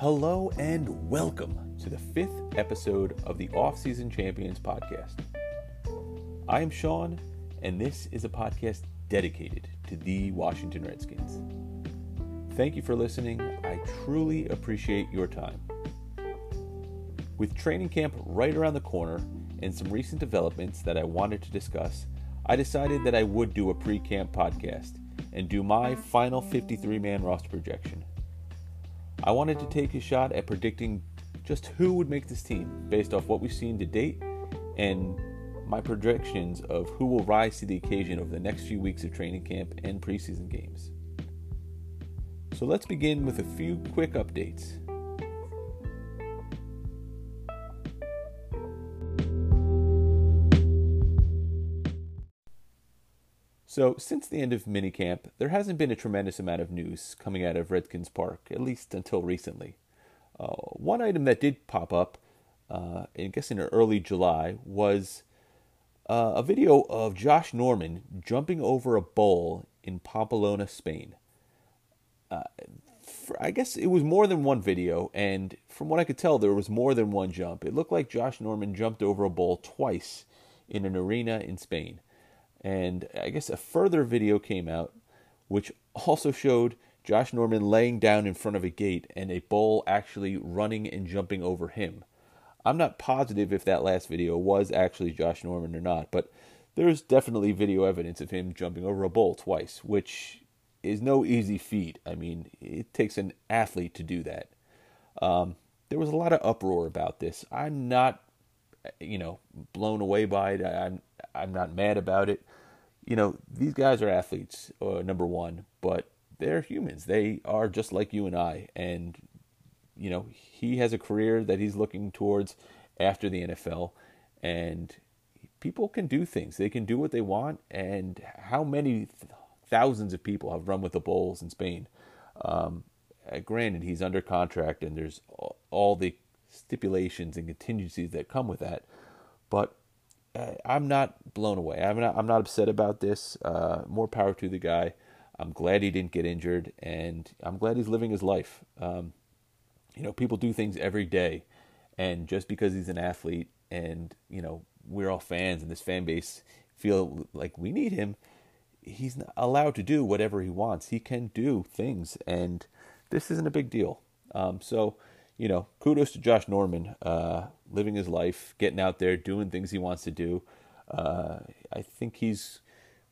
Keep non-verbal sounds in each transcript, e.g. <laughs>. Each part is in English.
Hello and welcome to the fifth episode of the Offseason Champions podcast. I am Sean, and this is a podcast dedicated to the Washington Redskins. Thank you for listening. I truly appreciate your time. With training camp right around the corner and some recent developments that I wanted to discuss, I decided that I would do a pre camp podcast and do my final 53 man roster projection. I wanted to take a shot at predicting just who would make this team based off what we've seen to date and my projections of who will rise to the occasion over the next few weeks of training camp and preseason games. So let's begin with a few quick updates. So, since the end of minicamp, there hasn't been a tremendous amount of news coming out of Redskins Park, at least until recently. Uh, one item that did pop up, uh, I guess in early July, was uh, a video of Josh Norman jumping over a bowl in Pamplona, Spain. Uh, for, I guess it was more than one video, and from what I could tell, there was more than one jump. It looked like Josh Norman jumped over a bowl twice in an arena in Spain. And I guess a further video came out which also showed Josh Norman laying down in front of a gate and a bull actually running and jumping over him. I'm not positive if that last video was actually Josh Norman or not, but there's definitely video evidence of him jumping over a bull twice, which is no easy feat. I mean, it takes an athlete to do that. Um, there was a lot of uproar about this. I'm not, you know, blown away by it. I'm I'm not mad about it. You know, these guys are athletes, uh, number one, but they're humans. They are just like you and I. And, you know, he has a career that he's looking towards after the NFL. And people can do things, they can do what they want. And how many th- thousands of people have run with the Bulls in Spain? Um, uh, granted, he's under contract and there's all, the stipulations and contingencies that come with that. But I'm not blown away. I'm not. I'm not upset about this. Uh, more power to the guy. I'm glad he didn't get injured, and I'm glad he's living his life. Um, you know, people do things every day, and just because he's an athlete, and you know, we're all fans, and this fan base feel like we need him, he's not allowed to do whatever he wants. He can do things, and this isn't a big deal. Um, so you know, kudos to Josh Norman, uh, living his life, getting out there, doing things he wants to do. Uh, I think he's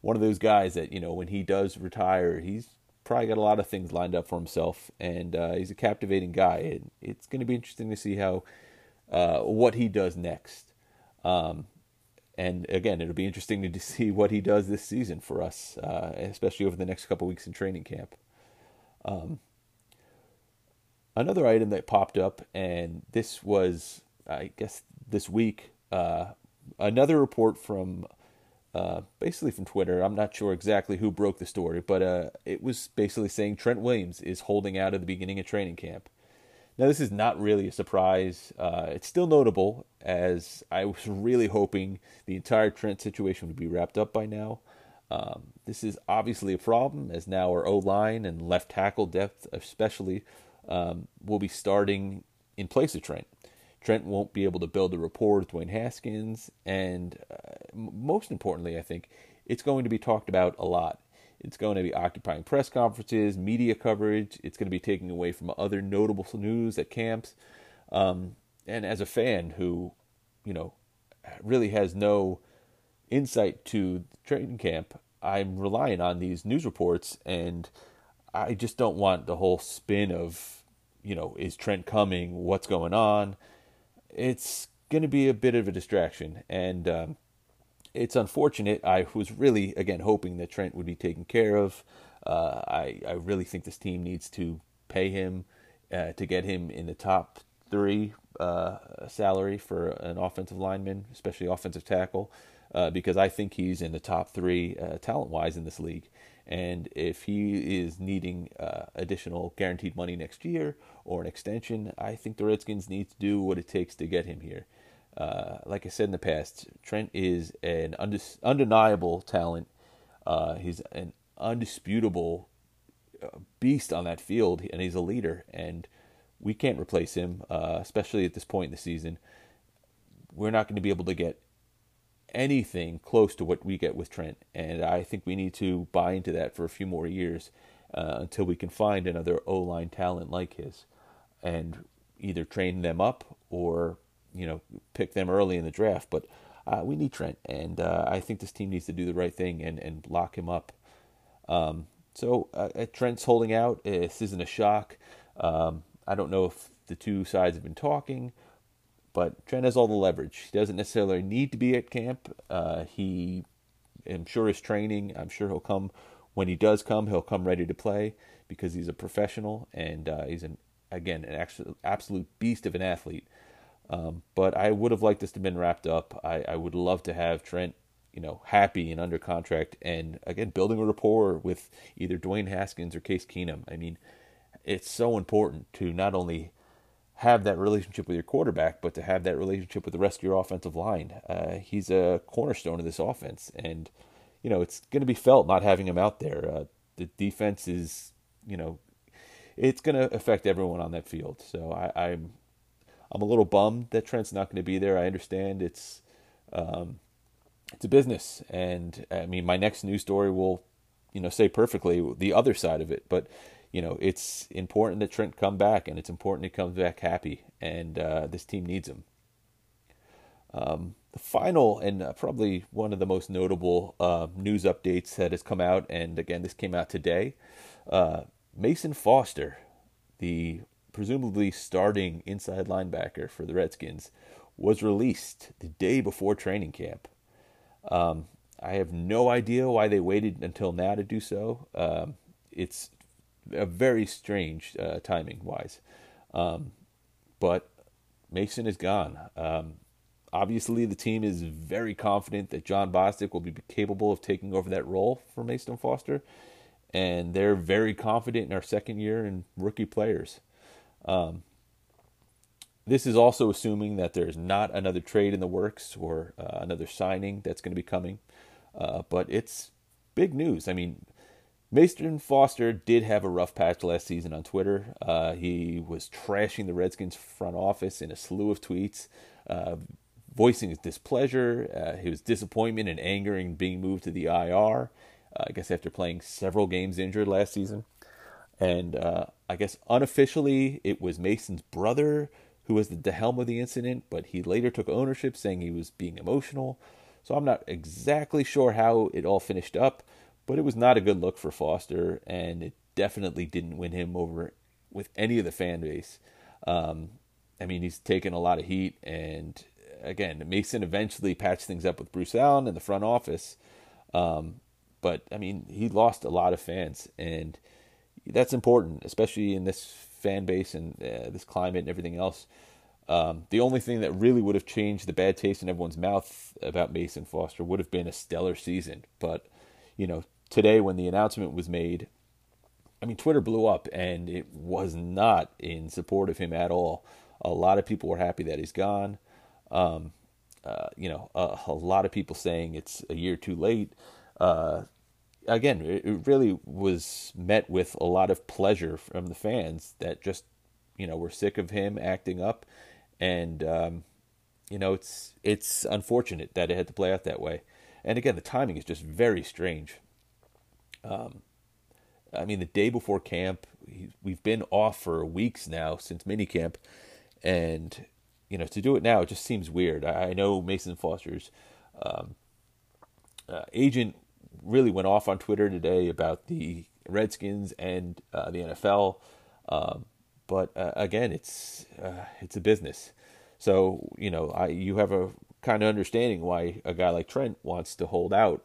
one of those guys that you know when he does retire, he's probably got a lot of things lined up for himself, and uh, he's a captivating guy. And it's going to be interesting to see how uh, what he does next. Um, and again, it'll be interesting to see what he does this season for us, uh, especially over the next couple weeks in training camp. Um, another item that popped up, and this was, I guess, this week, uh, another report from uh, basically from Twitter. I'm not sure exactly who broke the story, but uh, it was basically saying Trent Williams is holding out at the beginning of training camp. Now, this is not really a surprise. Uh, it's still notable, as I was really hoping the entire Trent situation would be wrapped up by now. Um, this is obviously a problem, as now our O line and left tackle depth, especially, um, will be starting in place of Trent. Trent won't be able to build a rapport with Dwayne Haskins, and uh, most importantly, I think it's going to be talked about a lot. It's going to be occupying press conferences, media coverage. It's going to be taking away from other notable news at camps. Um, and as a fan who, you know, really has no insight to training camp, I'm relying on these news reports, and I just don't want the whole spin of you know, is Trent coming? What's going on? It's going to be a bit of a distraction, and um, it's unfortunate. I was really, again, hoping that Trent would be taken care of. Uh, I I really think this team needs to pay him uh, to get him in the top three uh, salary for an offensive lineman, especially offensive tackle, uh, because I think he's in the top three uh, talent wise in this league. And if he is needing uh, additional guaranteed money next year or an extension, I think the Redskins need to do what it takes to get him here. Uh, like I said in the past, Trent is an undeniable talent. Uh, he's an undisputable uh, beast on that field, and he's a leader. And we can't replace him, uh, especially at this point in the season. We're not going to be able to get anything close to what we get with Trent, and I think we need to buy into that for a few more years uh, until we can find another O line talent like his, and either train them up or you know pick them early in the draft. But uh, we need Trent, and uh, I think this team needs to do the right thing and and lock him up. Um, so uh, Trent's holding out. This isn't a shock. Um, I don't know if the two sides have been talking, but Trent has all the leverage. He doesn't necessarily need to be at camp. Uh, he, I'm sure, is training. I'm sure he'll come when he does come. He'll come ready to play because he's a professional and uh, he's an again an actual, absolute beast of an athlete. Um, but I would have liked this to have been wrapped up. I, I would love to have Trent you know, happy and under contract, and again, building a rapport with either Dwayne Haskins or Case Keenum. I mean, it's so important to not only have that relationship with your quarterback, but to have that relationship with the rest of your offensive line. Uh, he's a cornerstone of this offense, and you know it's going to be felt not having him out there. Uh, the defense is, you know, it's going to affect everyone on that field. So I, I'm, I'm a little bummed that Trent's not going to be there. I understand it's um, it's a business, and I mean my next news story will, you know, say perfectly the other side of it, but you know, it's important that Trent come back, and it's important he comes back happy, and uh, this team needs him. Um, the final and uh, probably one of the most notable uh, news updates that has come out, and again, this came out today. Uh, Mason Foster, the presumably starting inside linebacker for the Redskins, was released the day before training camp. Um, I have no idea why they waited until now to do so. Um, it's a very strange uh, timing wise. Um, but Mason is gone. Um, obviously, the team is very confident that John Bostic will be capable of taking over that role for Mason Foster, and they're very confident in our second year and rookie players. Um, this is also assuming that there's not another trade in the works or uh, another signing that's going to be coming. Uh, but it's big news. I mean, Mason Foster did have a rough patch last season on Twitter. Uh, he was trashing the Redskins front office in a slew of tweets, uh, voicing his displeasure, uh, his disappointment and anger in being moved to the IR. Uh, I guess after playing several games injured last season. And uh, I guess unofficially, it was Mason's brother who was the helm of the incident, but he later took ownership, saying he was being emotional. So I'm not exactly sure how it all finished up. But it was not a good look for Foster, and it definitely didn't win him over with any of the fan base. Um, I mean, he's taken a lot of heat, and again, Mason eventually patched things up with Bruce Allen in the front office. Um, but I mean, he lost a lot of fans, and that's important, especially in this fan base and uh, this climate and everything else. Um, the only thing that really would have changed the bad taste in everyone's mouth about Mason Foster would have been a stellar season. But, you know, today when the announcement was made, I mean, Twitter blew up and it was not in support of him at all. A lot of people were happy that he's gone. Um, uh, you know, a, a, lot of people saying it's a year too late. Uh, again, it, it really was met with a lot of pleasure from the fans that just, you know, were sick of him acting up, and um, you know, it's it's unfortunate that it had to play out that way. And again, the timing is just very strange. Um, I mean, the day before camp, we've been off for weeks now since minicamp, and you know, to do it now, it just seems weird. I, know Mason Foster's um, uh, agent really went off on Twitter today about the Redskins and uh, the NFL, um, but uh, again, it's uh, it's a business. So you know, I you have a kind of understanding why a guy like Trent wants to hold out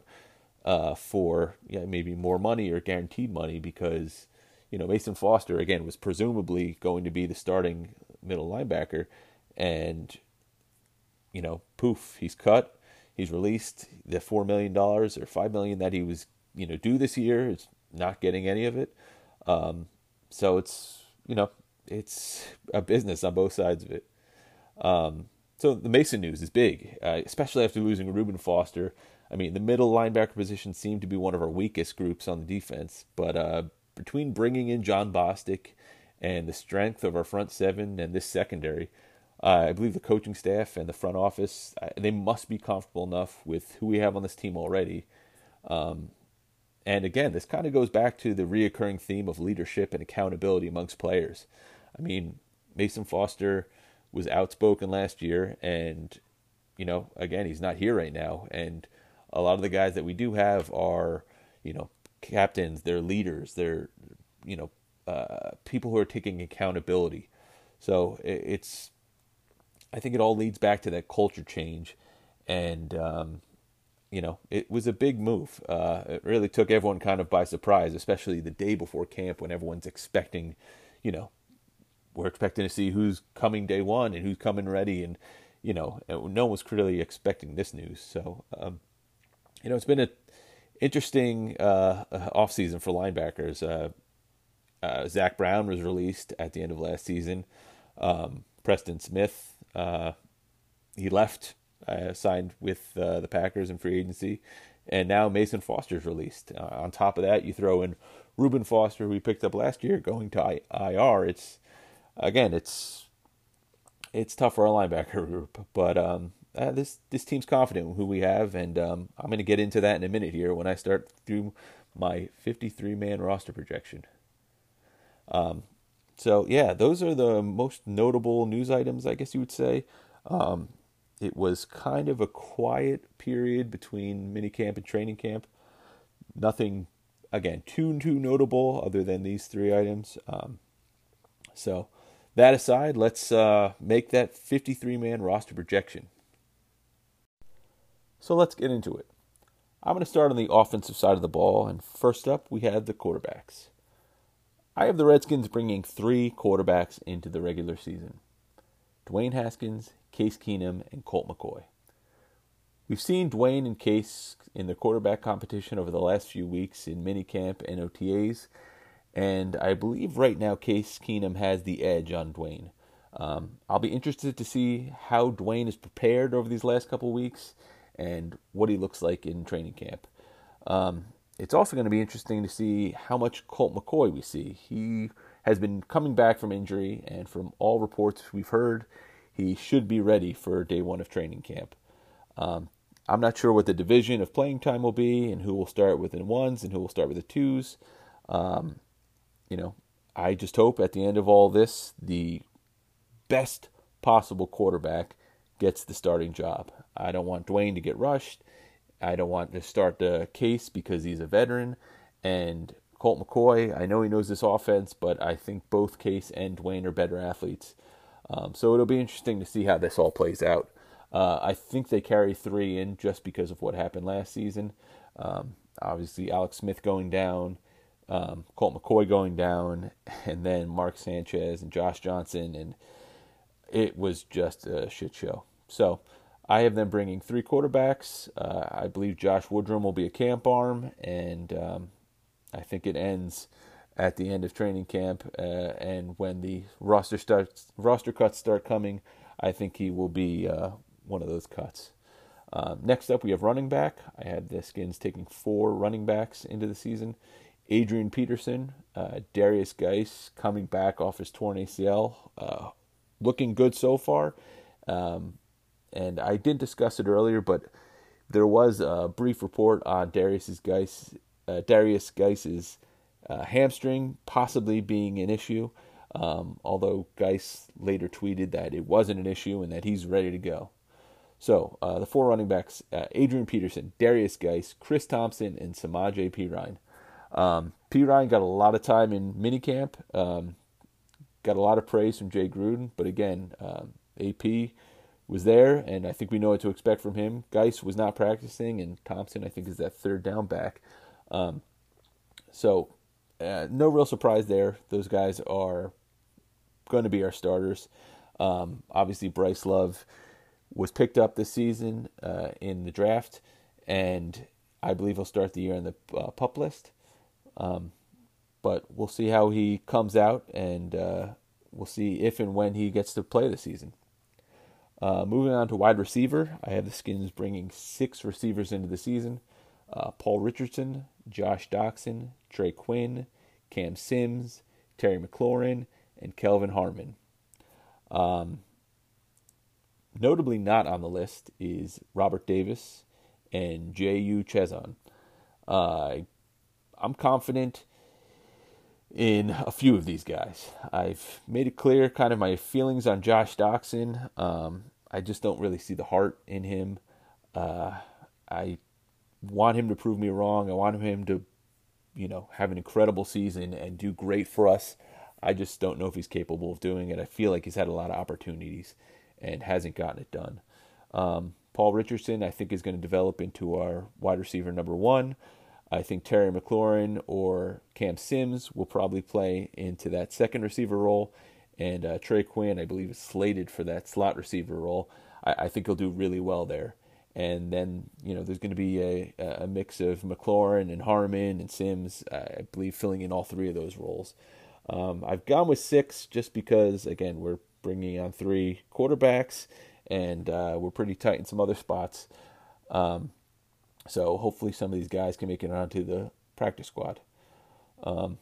uh, for maybe more money or guaranteed money because you know Mason Foster again was presumably going to be the starting middle linebacker, and you know poof he's cut, he's released. The four million dollars or five million that he was you know due this year is not getting any of it. Um, so it's you know it's a business on both sides of it. Um, so the Mason news is big, uh, especially after losing Reuben Foster I mean, the middle linebacker position seemed to be one of our weakest groups on the defense, but uh, between bringing in John Bostic and the strength of our front seven and this secondary, uh, I believe the coaching staff and the front office they must be comfortable enough with who we have on this team already. Um, and again, this kind of goes back to the reoccurring theme of leadership and accountability amongst players. I mean, Mason Foster was outspoken last year, and you know, again, he's not here right now, and a lot of the guys that we do have are, you know, captains, they're leaders, they're, you know, uh, people who are taking accountability. So it's, I think it all leads back to that culture change, and um, you know, it was a big move. Uh, it really took everyone kind of by surprise, especially the day before camp when everyone's expecting, you know, we're expecting to see who's coming day one and who's coming ready, and you know, no one was clearly expecting this news. So, um, you know, it's been a interesting uh, off season for linebackers. Uh, uh, Zach Brown was released at the end of last season. Um, Preston Smith, uh, he left, uh, signed with uh, the Packers in free agency, and now Mason Foster's released. Uh, on top of that, you throw in Reuben Foster, we picked up last year, going to I- IR. It's again, it's it's tough for our linebacker group, but um, uh, this this team's confident in who we have, and um, I'm going to get into that in a minute here when I start through my 53 man roster projection. Um, so yeah, those are the most notable news items, I guess you would say. Um, it was kind of a quiet period between minicamp and training camp. Nothing, again, too too notable other than these three items. Um, so that aside, let's uh, make that 53 man roster projection. So let's get into it. I'm going to start on the offensive side of the ball, and first up, we have the quarterbacks. I have the Redskins bringing three quarterbacks into the regular season Dwayne Haskins, Case Keenum, and Colt McCoy. We've seen Dwayne and Case in the quarterback competition over the last few weeks in minicamp and OTAs, and I believe right now Case Keenum has the edge on Dwayne. Um, I'll be interested to see how Dwayne is prepared over these last couple weeks and what he looks like in training camp. Um, it's also going to be interesting to see how much Colt McCoy we see. He has been coming back from injury, and from all reports we've heard, he should be ready for day one of training camp. Um, I'm not sure what the division of playing time will be, and who will start with the ones and who will start with the twos. Um, you know, I just hope at the end of all this, the best possible quarterback gets the starting job. I don't want Dwayne to get rushed. I don't want to start the case because he's a veteran. And Colt McCoy, I know he knows this offense, but I think both Case and Dwayne are better athletes. Um, so it'll be interesting to see how this all plays out. Uh, I think they carry three in just because of what happened last season. Um, obviously, Alex Smith going down, um, Colt McCoy going down, <laughs> and then Mark Sanchez and Josh Johnson, and it was just a shit show. So I have them bringing three quarterbacks. Uh, I believe Josh Woodrum will be a camp arm, and um, I think it ends at the end of training camp. Uh, and when the roster starts, roster cuts start coming, I think he will be uh, one of those cuts. Um, next up, we have running back. I had the Skins taking four running backs into the season. Adrian Peterson, uh, Derrius Guice coming back off his torn ACL, uh, looking good so far. Um, and I didn't discuss it earlier, but there was a brief report on Derrius Guice, uh, Derrius Guice's uh, hamstring possibly being an issue. Um, although Guice later tweeted that it wasn't an issue and that he's ready to go. So uh, the four running backs: uh, Adrian Peterson, Derrius Guice, Chris Thompson, and Samaje Perine. Um, Perine got a lot of time in minicamp. Um, got a lot of praise from Jay Gruden, but again, um, AP was there, and I think we know what to expect from him. Guice was not practicing, and Thompson, I think, is that third down back. Um, so, uh, no real surprise there. Those guys are going to be our starters. Um, obviously, Bryce Love was picked up this season uh, in the draft, and I believe he'll start the year on the uh, pup list. Um, but we'll see how he comes out, and uh, we'll see if and when he gets to play the season. Uh, moving on to wide receiver, I have the Skins bringing six receivers into the season uh, Paul Richardson, Josh Doctson, Trey Quinn, Cam Sims, Terry McLaurin, and Kelvin Harmon. Um, notably not on the list is Robert Davis and Jehu Chesson. Uh, I'm confident in a few of these guys. I've made it clear kind of my feelings on Josh Doctson. Um, I just don't really see the heart in him. Uh, I want him to prove me wrong. I want him to, you know, have an incredible season and do great for us. I just don't know if he's capable of doing it. I feel like he's had a lot of opportunities and hasn't gotten it done. Um, Paul Richardson, I think, is going to develop into our wide receiver number one. I think Terry McLaurin or Cam Sims will probably play into that second receiver role. And uh, Trey Quinn, I believe, is slated for that slot receiver role. I, I think he'll do really well there. And then, you know, there's going to be a, a mix of McLaurin and Harmon and Sims, I believe, filling in all three of those roles. Um, I've gone with six just because, again, we're bringing on three quarterbacks and uh, we're pretty tight in some other spots. Um, so hopefully some of these guys can make it onto the practice squad. Um,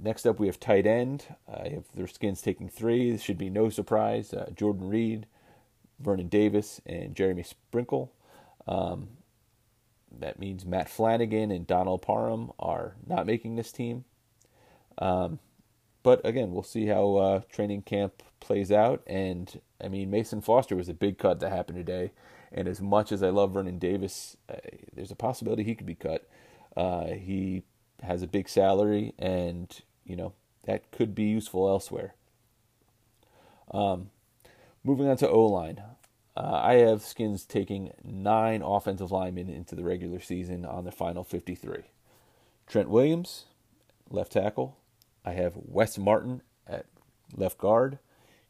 next up, we have tight end. I have their skins taking three. This should be no surprise. Uh, Jordan Reed, Vernon Davis, and Jeremy Sprinkle. Um, that means Matt Flanagan and Donald Parham are not making this team. Um, but again, we'll see how uh, training camp plays out. And I mean, Mason Foster was a big cut that happened today. And as much as I love Vernon Davis, uh, there's a possibility he could be cut. Uh, he has a big salary, and you know that could be useful elsewhere. Um, moving on to O line, uh, I have Skins taking nine offensive linemen into the regular season on the final 53. Trent Williams, left tackle. I have Wes Martin at left guard,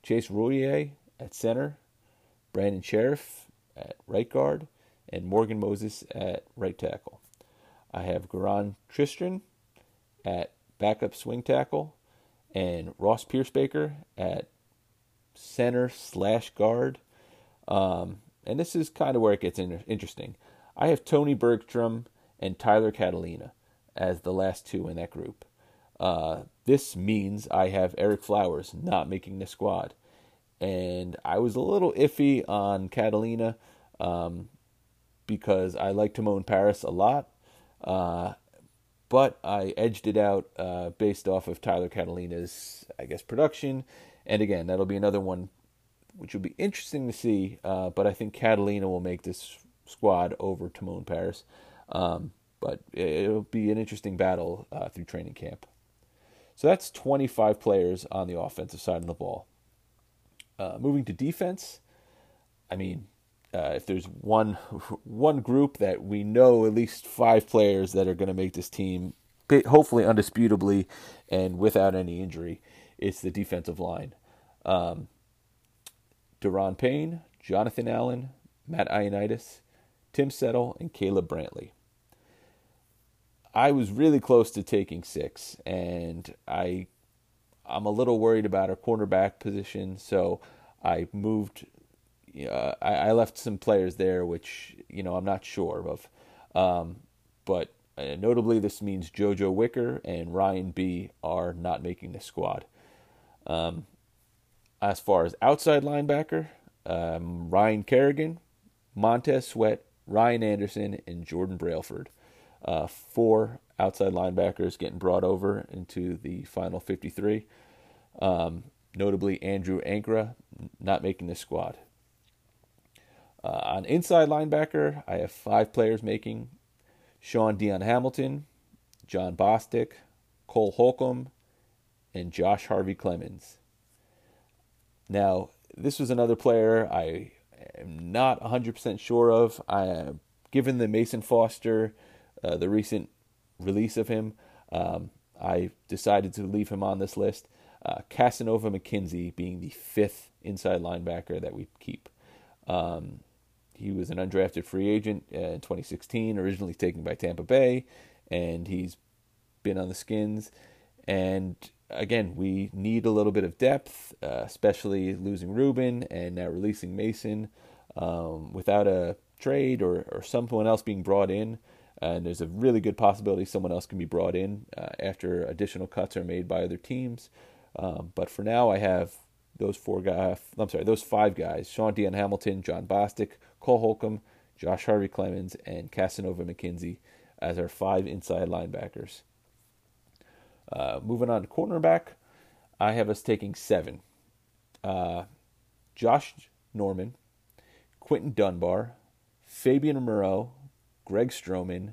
Chase Roullier at center, Brandon Scherff at right guard, and Morgan Moses at right tackle. I have Geron Christian at backup swing tackle, and Ross Pierschbacher at center slash guard. Um, and this is kind of where it gets in- interesting. I have Tony Bergstrom and Tyler Catalina as the last two in that group. Uh, this means I have Ereck Flowers not making the squad and I was a little iffy on Catalina um, because I like Timon Parris a lot, uh, but I edged it out uh, based off of Tyler Catalina's, I guess, production. And again, that'll be another one which will be interesting to see. Uh, but I think Catalina will make this squad over Timon Parris. Um, but it'll be an interesting battle uh, through training camp. So that's 25 players on the offensive side of the ball. Uh, moving to defense, I mean, uh, if there's one one group that we know at least five players that are going to make this team hopefully undisputably and without any injury, it's the defensive line. Um, Daron Payne, Jonathan Allen, Matt Ioannidis, Tim Settle, and Caleb Brantley. I was really close to taking six, and I I'm a little worried about our cornerback position, so I moved. Uh, I, I, left some players there, which you know I'm not sure of. Um, but uh, notably, this means JoJo Wicker and Ryan Bee are not making the squad. Um, as far as outside linebacker, um, Ryan Kerrigan, Montez Sweat, Ryan Anderson, and Jordan Brailford. Uh, four outside linebackers getting brought over into the final 53. Um, notably, Andrew Ankrah not making the squad. Uh, on inside linebacker, I have five players making Shaun Dion Hamilton, John Bostic, Cole Holcomb, and Josh Harvey Clemons. Now, this was another player I am not 100% sure of. I, given the Mason Foster, uh, the recent release of him, um, I decided to leave him on this list. Uh, Cassanova McKinzy being the fifth inside linebacker that we keep. Um, he was an undrafted free agent uh, in 2016, originally taken by Tampa Bay, and he's been on the skins. And again, we need a little bit of depth, uh, especially losing Reuben and now releasing Mason. Um, without a trade or, or someone else being brought in, and there's a really good possibility someone else can be brought in uh, after additional cuts are made by other teams. Um, but for now, I have those four guys. I'm sorry, those five guys: Shaun Dion Hamilton, John Bostic, Cole Holcomb, Josh Harvey Clemons, and Cassanova McKinzy as our five inside linebackers. Uh, moving on to cornerback, I have us taking seven. Uh, Josh Norman, Quinton Dunbar, Fabian Moreau, Greg Stroman,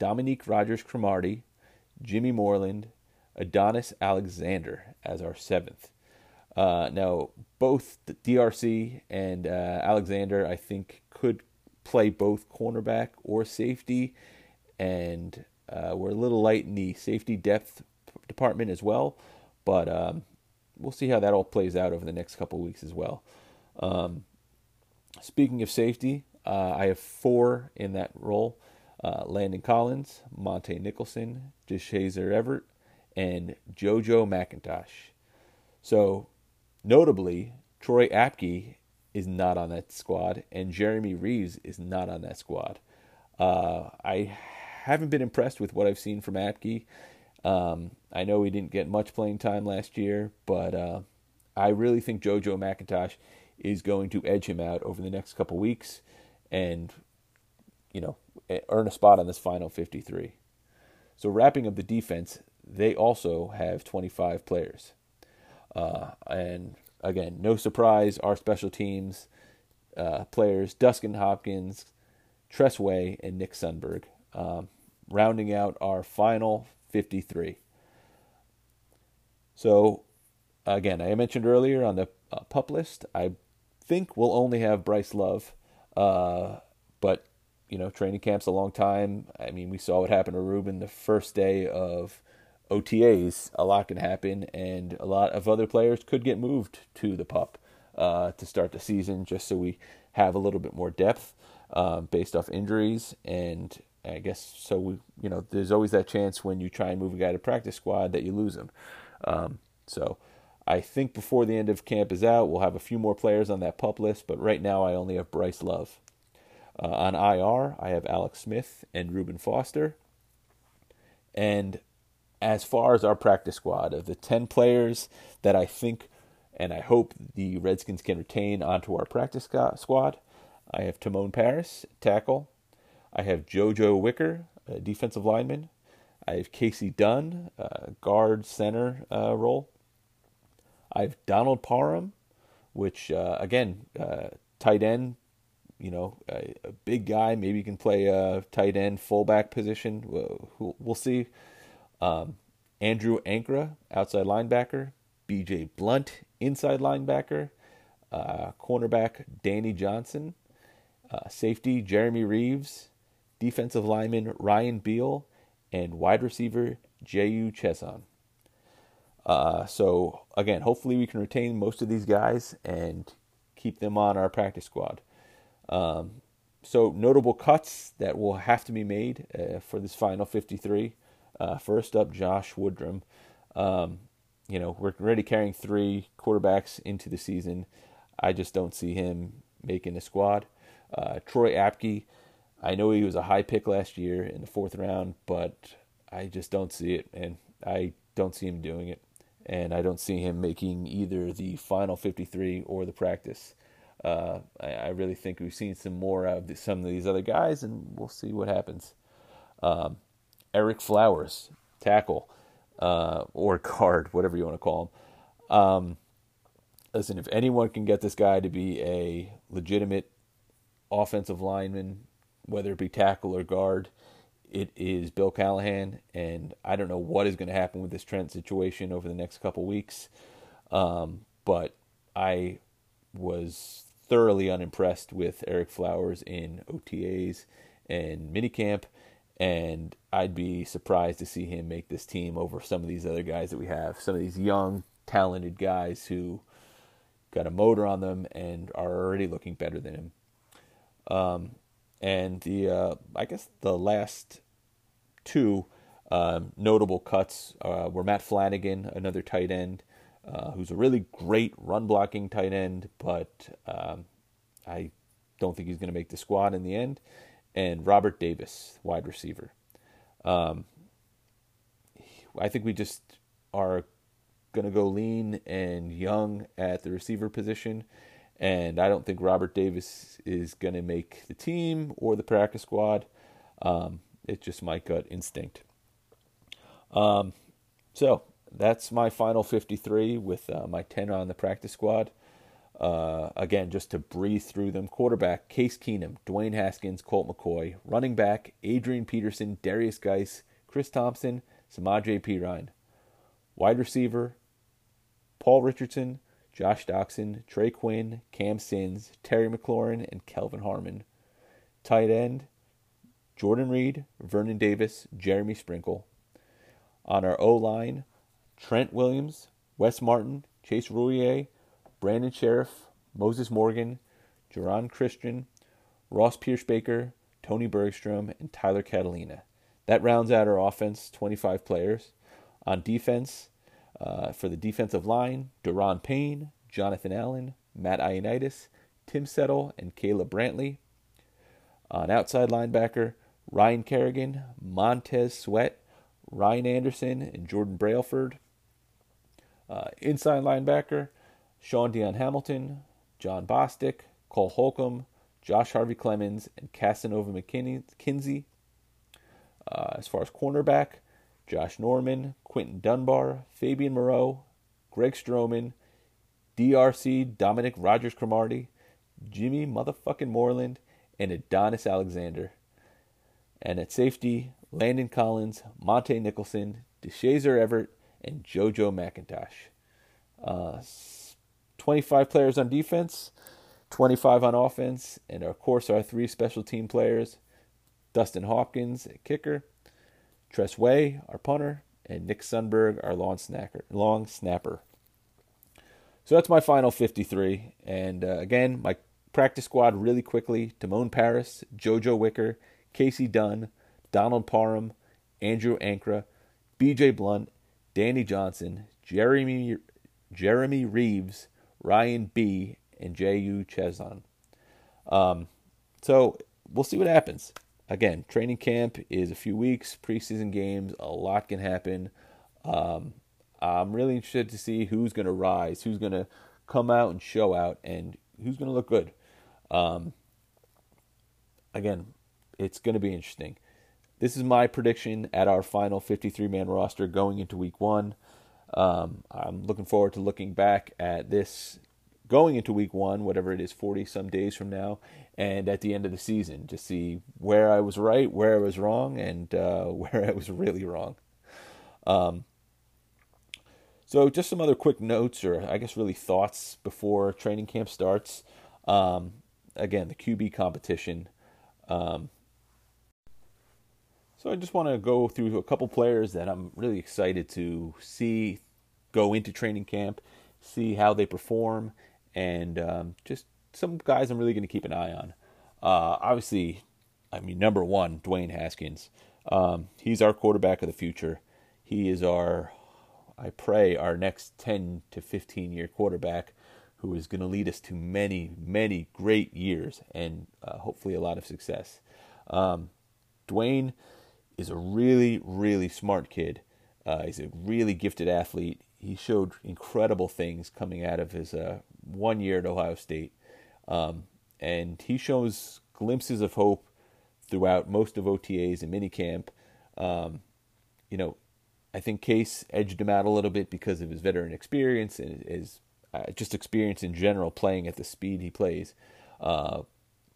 Dominique Rodgers Cromartie, Jimmy Moreland, Adonis Alexander as our seventh. Uh, now, both DRC and uh, Alexander, I think, could play both cornerback or safety, and uh, we're a little light in the safety depth department as well. But um, we'll see how that all plays out over the next couple weeks as well. Um, speaking of safety, uh, I have four in that role uh, Landon Collins, Montae Nicholson, Deshazor Everett, and JoJo McIntosh. So, notably, Troy Apke is not on that squad, and Jeremy Reaves is not on that squad. Uh, I haven't been impressed with what I've seen from Apke. Um, I know he didn't get much playing time last year, but uh, I really think JoJo McIntosh is going to edge him out over the next couple weeks and, you know, earn a spot on this final 53. So, wrapping up the defense, they also have 25 players. Uh, and again, no surprise, our special teams uh, players, Dustin Hopkins, Tress Way, and Nick Sundberg, um, rounding out our final 53. So, again, I mentioned earlier on the uh, pup list, I think we'll only have Bryce Love. Uh, but, you know, training camp's a long time. I mean, we saw what happened to Reuben the first day of OTAs. A lot can happen, and a lot of other players could get moved to the pup uh, to start the season just so we have a little bit more depth um, based off injuries. And I guess so. We, you know, there's always that chance when you try and move a guy to practice squad that you lose him. Um, so I think before the end of camp is out, we'll have a few more players on that pup list. But right now, I only have Bryce Love. Uh, on IR, I have Alex Smith and Reuben Foster. And as far as our practice squad, of the 10 players that I think and I hope the Redskins can retain onto our practice squad, I have Timon Parris, tackle. I have JoJo Wicker, defensive lineman. I have Casey Dunn, guard center uh, role. I have Donald Parham, which uh, again, uh, tight end. You know, a, a, big guy. Maybe he can play tight end, fullback position. We'll, we'll see. Um, Andrew Ankrah, outside linebacker. B.J. Blunt, inside linebacker. Uh, cornerback Danny Johnson. Uh, safety Jeremy Reaves. defensive lineman Ryan Beal, and wide receiver Jehu Chesson. Uh, so, again, hopefully we can retain most of these guys and keep them on our practice squad. Um, so, notable cuts that will have to be made uh, for this final 53. Uh, first up, Josh Woodrum. Um, you know, we're already carrying three quarterbacks into the season. I just don't see him making the squad. Uh, Troy Apke, I know he was a high pick last year in the fourth round, but I just don't see it, and I don't see him doing it, and I don't see him making either the final 53 or the practice. Uh, I, I, really think we've seen some more of the, some of these other guys, and we'll see what happens. Um, Ereck Flowers, tackle uh, or guard, <laughs> whatever you want to call him. Um, listen, if anyone can get this guy to be a legitimate offensive lineman whether it be tackle or guard, it is Bill Callahan, and I don't know what is going to happen with this Trent situation over the next couple weeks. Um, but I was thoroughly unimpressed with Ereck Flowers in OTAs and minicamp, and I'd be surprised to see him make this team over some of these other guys that we have, some of these young, talented guys who got a motor on them and are already looking better than him. Um, and the uh, I guess the last two um, notable cuts uh, were Matt Flanagan, another tight end, uh, who's a really great run blocking tight end, but um, I don't think he's going to make the squad in the end. And Robert Davis, wide receiver. Um, I think we just are going to go lean and young at the receiver position. And I don't think Robert Davis is going to make the team or the practice squad. Um, it's just my gut instinct. Um, so that's my final 53 with uh, my 10 on the practice squad. Uh, again, just to breathe through them. Quarterback, Case Keenum, Dwayne Haskins, Colt McCoy. Running back, Adrian Peterson, Derrius Guice, Chris Thompson, Samaje Perine. Wide receiver, Paul Richardson, Josh Doctson, Trey Quinn, Cam Sims, Terry McLaurin, and Kelvin Harmon. Tight end, Jordan Reed, Vernon Davis, Jeremy Sprinkle. On our O line, Trent Williams, Wes Martin, Chase Roullier, Brandon Scherff, Moses Morgan, Geron Christian, Ross Pierschbacher, Tony Bergstrom, and Tyler Catalina. That rounds out our offense, 25 players. On defense, uh, for the defensive line, Daron Payne, Jonathan Allen, Matt Ioannidis, Tim Settle, and Caleb Brantley. On outside linebacker, Ryan Kerrigan, Montez Sweat, Ryan Anderson, and Jordan Brailford. Uh, inside linebacker, Shaun Dion Hamilton, John Bostic, Cole Holcomb, Josh Harvey Clemons, and Cassanova McKinzy. Uh, as far as cornerback, Josh Norman, Quinton Dunbar, Fabian Moreau, Greg Stroman, DRC Dominique Rodgers Cromartie, Jimmy motherfucking Moreland, and Adonis Alexander. And at safety, Landon Collins, Montae Nicholson, Deshazor Everett, and JoJo McIntosh. Uh, 25 players on defense, 25 on offense, and of course our three special team players, Dustin Hopkins, a kicker, Tress Way, our punter, and Nick Sundberg, our long, snacker, long snapper. So that's my final 53. And uh, again, my practice squad really quickly Timon Parris, JoJo Wicker, Casey Dunn, Donald Parham, Andrew Ankrah, BJ Blunt, Danny Johnson, Jeremy Jeremy Reaves, Ryan Bee, and Jehu Chesson. Um, so we'll see what happens. Again, training camp is a few weeks, preseason games, a lot can happen. Um, I'm really interested to see who's going to rise, who's going to come out and show out, and who's going to look good. Um, again, it's going to be interesting. This is my prediction at our final 53 man roster going into week one. Um, I'm looking forward to looking back at this going into week one, whatever it is, 40 some days from now, and at the end of the season to see where I was right, where I was wrong, and uh, <laughs> where I was really wrong. Um, so, just some other quick notes, or I guess really thoughts before training camp starts. Um, again, the QB competition. Um, so, I just want to go through a couple players that I'm really excited to see go into training camp, see how they perform, and um, just some guys I'm really going to keep an eye on. Uh, obviously, I mean, number one, Dwayne Haskins. Um, he's our quarterback of the future. He is our I pray, our next 10 to 15 year quarterback who is going to lead us to many, many great years and uh, hopefully a lot of success. Um, Dwayne is a really, really smart kid. Uh, he's a really gifted athlete. He showed incredible things coming out of his uh, one year at Ohio State. Um, and he shows glimpses of hope throughout most of OTAs and minicamp. Um, you know, I think Case edged him out a little bit because of his veteran experience and his uh, just experience in general playing at the speed he plays. Uh,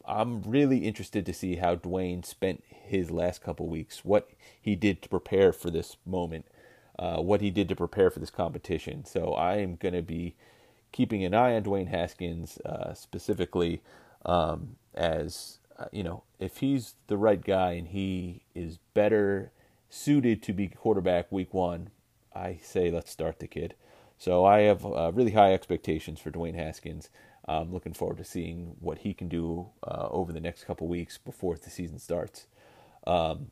I'm really interested to see how Dwayne spent his last couple weeks, what he did to prepare for this moment, uh, what he did to prepare for this competition. So I am going to be keeping an eye on Dwayne Haskins uh, specifically um, as uh, you know if he's the right guy and he is better suited to be quarterback week one, I say let's start the kid. So I have uh, really high expectations for Dwayne Haskins. I'm looking forward to seeing what he can do uh, over the next couple weeks before the season starts. Um,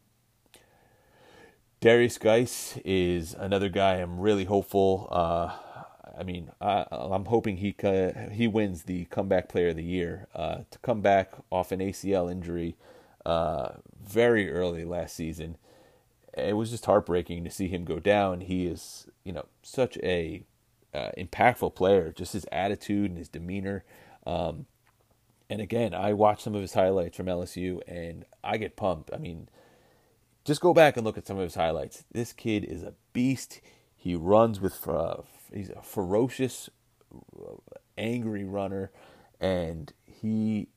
Derrius Guice is another guy I'm really hopeful. Uh, I mean, I, am hoping he he wins the comeback player of the year. Uh, to come back off an ACL injury uh, very early last season. It was just heartbreaking to see him go down. He is, you know, such a uh, impactful player. Just his attitude and his demeanor. Um, and again, I watched some of his highlights from LSU, and I get pumped. I mean, just go back and look at some of his highlights. This kid is a beast. He runs with uh, he's a ferocious, angry runner, and he,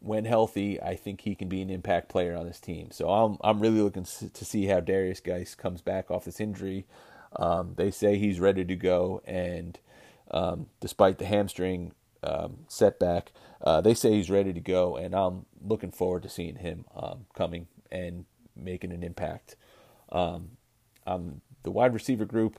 when healthy, I think he can be an impact player on this team. So I'm I'm really looking to see how Derrius Guice comes back off this injury. Um, they say he's ready to go, and um, despite the hamstring um, setback, uh, they say he's ready to go, and I'm looking forward to seeing him um, coming and making an impact. Um, the wide receiver group,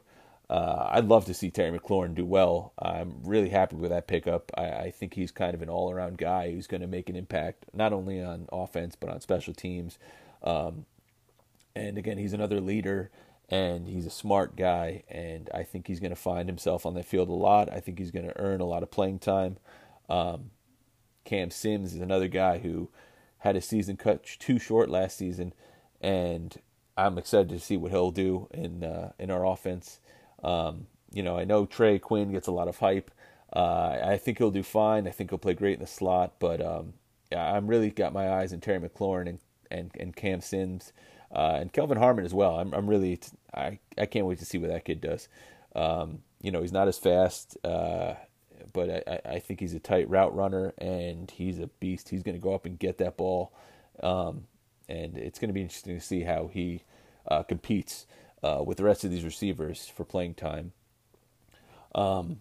uh, I'd love to see Terry McLaurin do well. I'm really happy with that pickup. I, I think he's kind of an all around guy who's going to make an impact, not only on offense, but on special teams. Um, and again, he's another leader and he's a smart guy. And I think he's going to find himself on that field a lot. I think he's going to earn a lot of playing time. Um, Cam Sims is another guy who had his season cut too short last season and I'm excited to see what he'll do in uh, in our offense. Um, you know, I know Trey Quinn gets a lot of hype. Uh, I think he'll do fine. I think he'll play great in the slot, but um, I'm really got my eyes on Terry McLaurin and and, and Cam Sims uh, and Kelvin Harmon as well. I'm I'm really I I can't wait to see what that kid does. Um, you know, he's not as fast, uh, but I, I think he's a tight route runner and he's a beast. He's going to go up and get that ball. Um, and it's going to be interesting to see how he uh, competes uh, with the rest of these receivers for playing time. Um,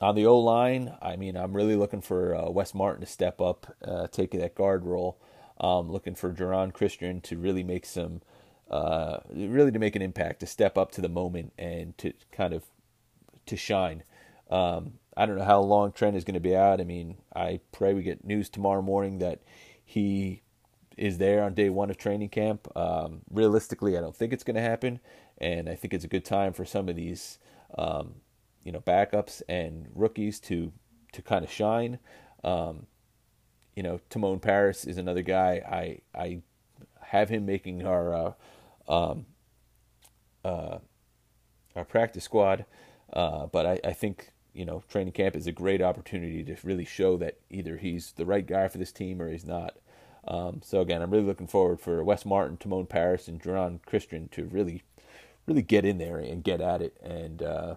on the O line, I mean, I'm really looking for uh, Wes Martin to step up, uh, take that guard role. Um, looking for Geron Christian to really make some, uh, really to make an impact, to step up to the moment and to kind of to shine. Um, I don't know how long Trent is going to be out. I mean, I pray we get news tomorrow morning that he is there on day one of training camp. Um, realistically, I don't think it's going to happen, and I think it's a good time for some of these, um, you know, backups and rookies to to kind of shine. Um, you know, Timon Parris is another guy. I I have him making our uh, um, uh, our practice squad, uh, but I, I think you know training camp is a great opportunity to really show that either he's the right guy for this team or he's not. Um, so again, I'm really looking forward for Wes Martin, Timon Parris, and Geron Christian to really, really get in there and get at it, and uh,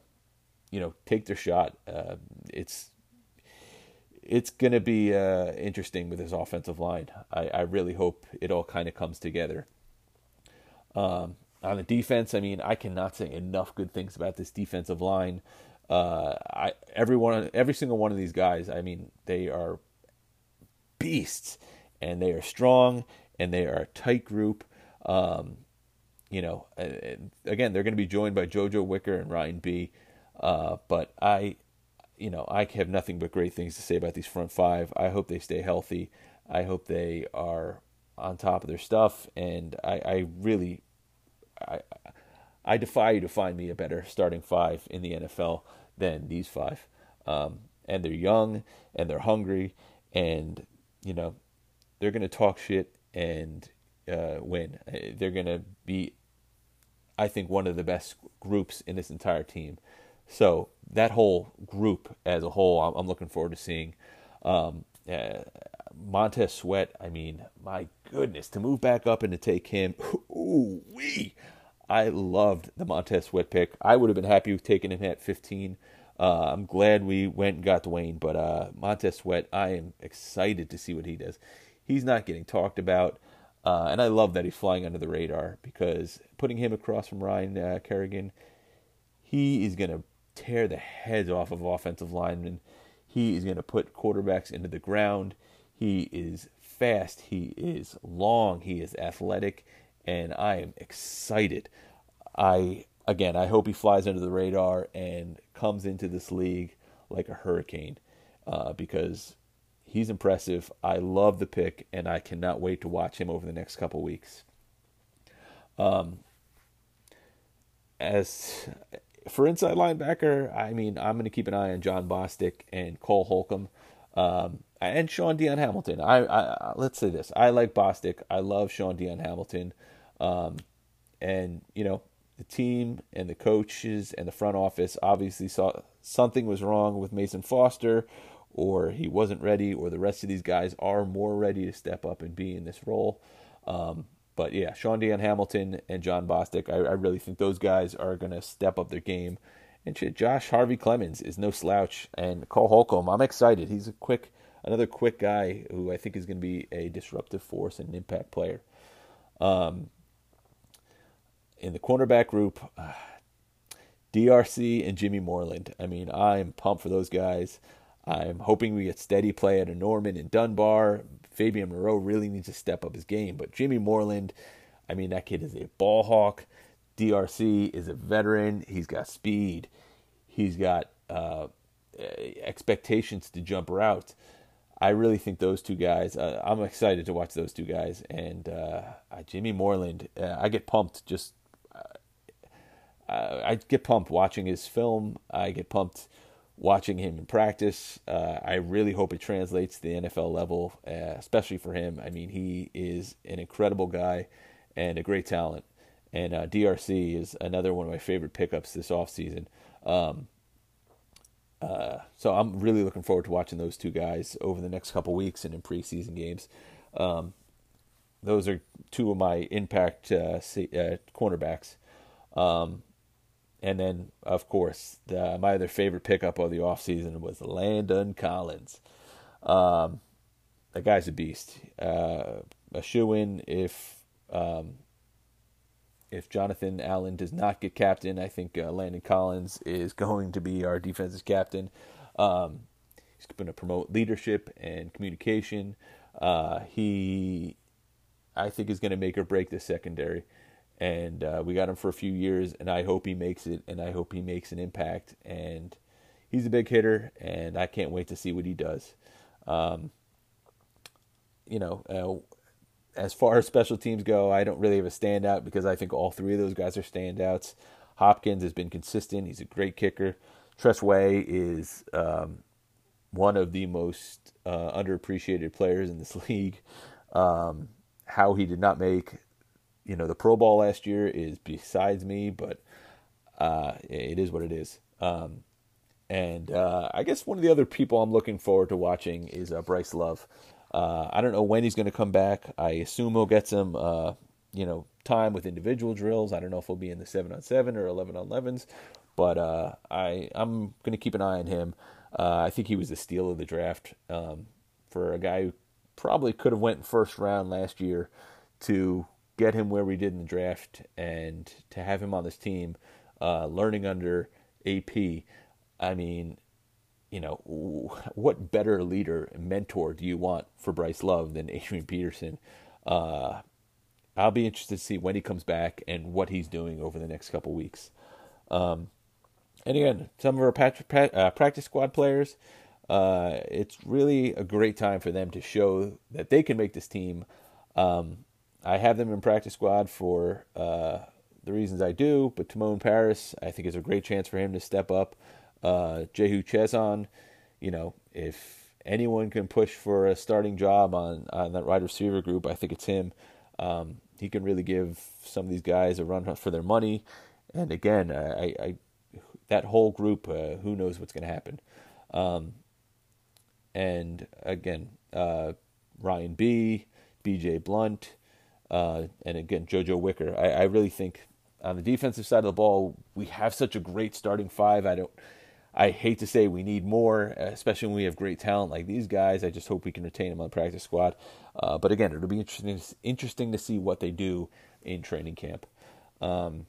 you know, take their shot. Uh, it's it's going to be uh, interesting with this offensive line. I, I really hope it all kind of comes together. Um, on the defense, I mean, I cannot say enough good things about this defensive line. Uh, I every one, every single one of these guys, I mean, they are beasts and they are strong and they are a tight group. Um, you know, again, they're going to be joined by JoJo Wicker and Ryan Bee. Uh, but I, you know, I have nothing but great things to say about these front five. I hope they stay healthy. I hope they are on top of their stuff, and I, I really, I, I defy you to find me a better starting five in the NFL than these five. Um, and they're young and they're hungry, and you know they're to talk shit and uh, win. They're to be, I think, one of the best groups in this entire team. So that whole group as a whole, I'm, I'm looking forward to seeing. Um, uh, Montez Sweat, I mean, my goodness, to move back up and to take him, <laughs> ooh wee! I loved the Montez Sweat pick. I would have been happy with taking him at 15. Uh, I'm glad we went and got Dwayne, but uh, Montez Sweat, I am excited to see what he does he's not getting talked about. Uh, and I love that he's flying under the radar because putting him across from Ryan uh, Kerrigan, he is going to tear the heads off of offensive linemen. He is going to put quarterbacks into the ground. He is fast. He is long. He is athletic. And I am excited. I, again, I hope he flies under the radar and comes into this league like a hurricane uh, because He's impressive. I love the pick, and I cannot wait to watch him over the next couple weeks. Um, as for inside linebacker, I mean, I'm going to keep an eye on Jon Bostic and Cole Holcomb. Um, and Shaun Dion Hamilton. I, I let's say this: I like Bostic. I love Shaun Dion Hamilton, um, and you know the team and the coaches and the front office obviously saw something was wrong with Mason Foster, or he wasn't ready, or the rest of these guys are more ready to step up and be in this role. Um, but yeah, Shaun Dion Hamilton and Jon Bostic, I, I really think those guys are going to step up their game. And Josh Harvey Clemons is no slouch, and Cole Holcomb, I'm excited. He's a quick, another quick guy who I think is going to be a disruptive force and an impact player. Um, in the cornerback group, uh, DRC and Jimmy Moreland. I mean, I'm pumped for those guys. I'm hoping we get steady play out of Norman and Dunbar. Fabian Moreau really needs to step up his game, but Jimmy Moreland, I mean, that kid is a ball hawk. DRC is a veteran. He's got speed. He's got uh, expectations to jump routes. I really think those two guys. Uh, I'm excited to watch those two guys. And uh, Jimmy Moreland, uh, I get pumped just. Uh, I get pumped watching his film. I get pumped watching him in practice. Uh, I really hope it translates to the NFL level, especially for him. I mean, he is an incredible guy and a great talent. And DRC is another one of my favorite pickups this offseason. Um, uh, so I'm really looking forward to watching those two guys over the next couple weeks and in preseason games. Um, those are two of my impact uh, uh, cornerbacks. Um, and then, of course, the, my other favorite pickup of the offseason was Landon Collins. Um, that guy's a beast. Uh, a shoe in if um, if Jonathan Allen does not get captain, I think uh, Landon Collins is going to be our defensive captain. Um, he's going to promote leadership and communication. Uh, he, I think, is going to make or break the secondary. And uh, we got him for a few years, and I hope he makes it, and I hope he makes an impact. And he's a big hitter, and I can't wait to see what he does. Um, you know, uh, as far as special teams go, I don't really have a standout because I think all three of those guys are standouts. Hopkins has been consistent. He's a great kicker. Tress Way is um, one of the most uh, underappreciated players in this <laughs> league. Um, how he did not make, you know, the Pro Bowl last year is besides me, but uh, it is what it is. Um, and uh, I guess one of the other people I'm looking forward to watching is uh, Bryce Love. Uh, I don't know when he's going to come back. I assume he'll get some, uh, you know, time with individual drills. I don't know if he'll be in the seven on seven or eleven on elevens, but uh, I I'm going to keep an eye on him. Uh, I think he was the steal of the draft um, for a guy who probably could have went first round last year to get him where we did in the draft and to have him on this team, uh, learning under AP. I mean, you know, what better leader, and mentor do you want for Bryce Love than Adrian Peterson? Uh, I'll be interested to see when he comes back and what he's doing over the next couple weeks. Um, and again, some of our uh, practice squad players, uh, it's really a great time for them to show that they can make this team. Um, I have them in practice squad for uh, the reasons I do, but Timon Parris, I think, is a great chance for him to step up uh, Jehu Chesson, you know, if anyone can push for a starting job on, on that wide receiver group, I think it's him. Um, he can really give some of these guys a run for their money. And again, I, I that whole group, uh, who knows what's going to happen. Um, and again, uh, Ryan Bee, BJ Blunt, uh, and again, JoJo Wicker. I, I really think on the defensive side of the ball, we have such a great starting five. I don't I hate to say we need more, especially when we have great talent like these guys. I just hope we can retain them on the practice squad. Uh, but again, it'll be interesting interesting to see what they do in training camp. Um,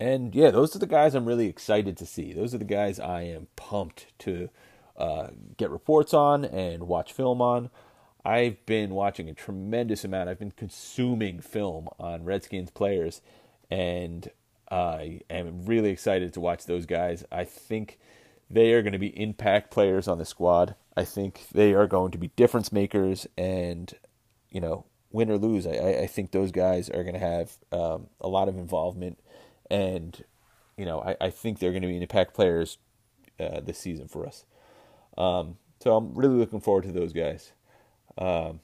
and yeah, those are the guys I'm really excited to see. Those are the guys I am pumped to uh, get reports on and watch film on. I've been watching a tremendous amount. I've been consuming film on Redskins players, and I am really excited to watch those guys. I think they are going to be impact players on the squad. I think they are going to be difference makers, and you know, win or lose, I, I think those guys are going to have um, a lot of involvement, and you know, I, I think they're going to be impact players uh, this season for us. Um, so I'm really looking forward to those guys. Um,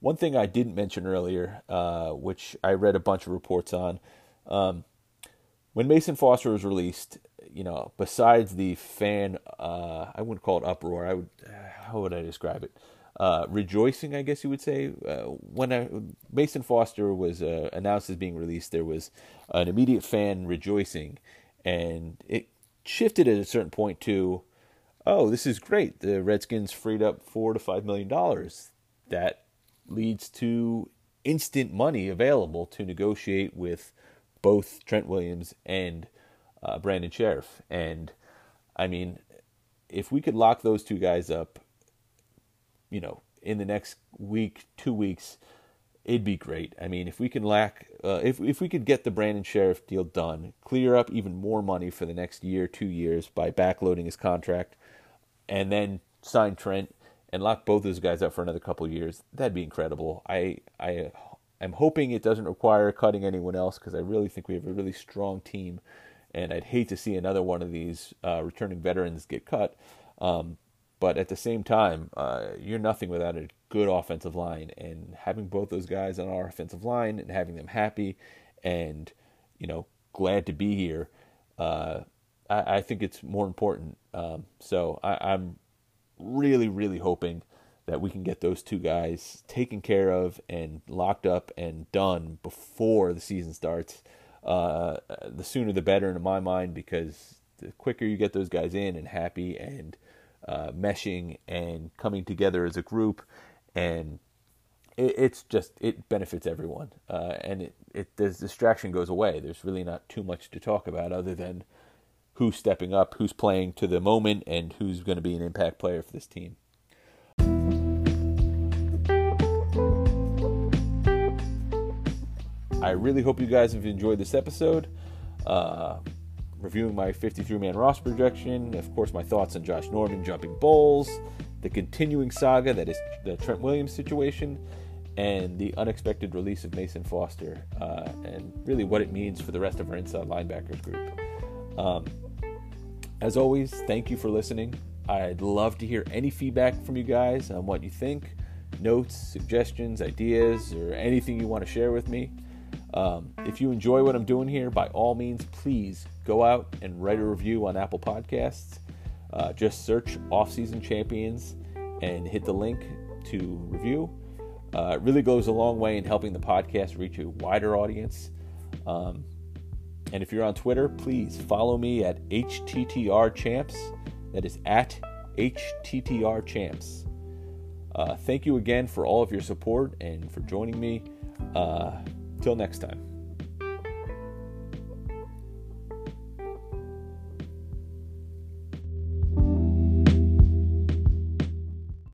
one thing I didn't mention earlier, uh, which I read a bunch of reports on, um, when Mason Foster was released, you know, besides the fan, uh, I wouldn't call it uproar. I would, how would I describe it? Uh, rejoicing, I guess you would say. Uh, when I, Mason Foster was uh, announced as being released, there was an immediate fan rejoicing, and it shifted at a certain point to, oh, this is great. The Redskins freed up four to five million dollars. That leads to instant money available to negotiate with both Trent Williams and uh, Brandon Scherff. And I mean, if we could lock those two guys up, you know, in the next week, two weeks, it'd be great. I mean, if we can lack, uh, if if we could get the Brandon Scherff deal done, clear up even more money for the next year, two years by backloading his contract, and then sign Trent and lock both those guys up for another couple years, that'd be incredible. I I am hoping it doesn't require cutting anyone else because I really think we have a really strong team, and I'd hate to see another one of these uh, returning veterans get cut. Um, but at the same time, uh, you're nothing without a good offensive line, and having both those guys on our offensive line and having them happy and you know glad to be here, uh, I, I, think it's more important. Um, so I, I'm really, really hoping that we can get those two guys taken care of and locked up and done before the season starts. Uh, the sooner the better, in my mind, because the quicker you get those guys in and happy and uh, meshing and coming together as a group, and it, it's just it benefits everyone, uh, and it, it the distraction goes away. There's really not too much to talk about other than who's stepping up, who's playing to the moment, and who's going to be an impact player for this team. I really hope you guys have enjoyed this episode. Uh, reviewing my 53 man roster projection, of course, my thoughts on Josh Norman jumping bowls, the continuing saga that is the Trent Williams situation, and the unexpected release of Mason Foster, uh, and really what it means for the rest of our inside linebackers group. Um, as always, thank you for listening. I'd love to hear any feedback from you guys on what you think, notes, suggestions, ideas, or anything you want to share with me. Um, if you enjoy what I'm doing here, by all means, please go out and write a review on Apple Podcasts. Uh, just search Offseason Champions and hit the link to review. Uh, it really goes a long way in helping the podcast reach a wider audience. Um, and if you're on Twitter, please follow me at HTTR Champs. That is at HTTR Champs. Uh, thank you again for all of your support and for joining me. Uh, till next time.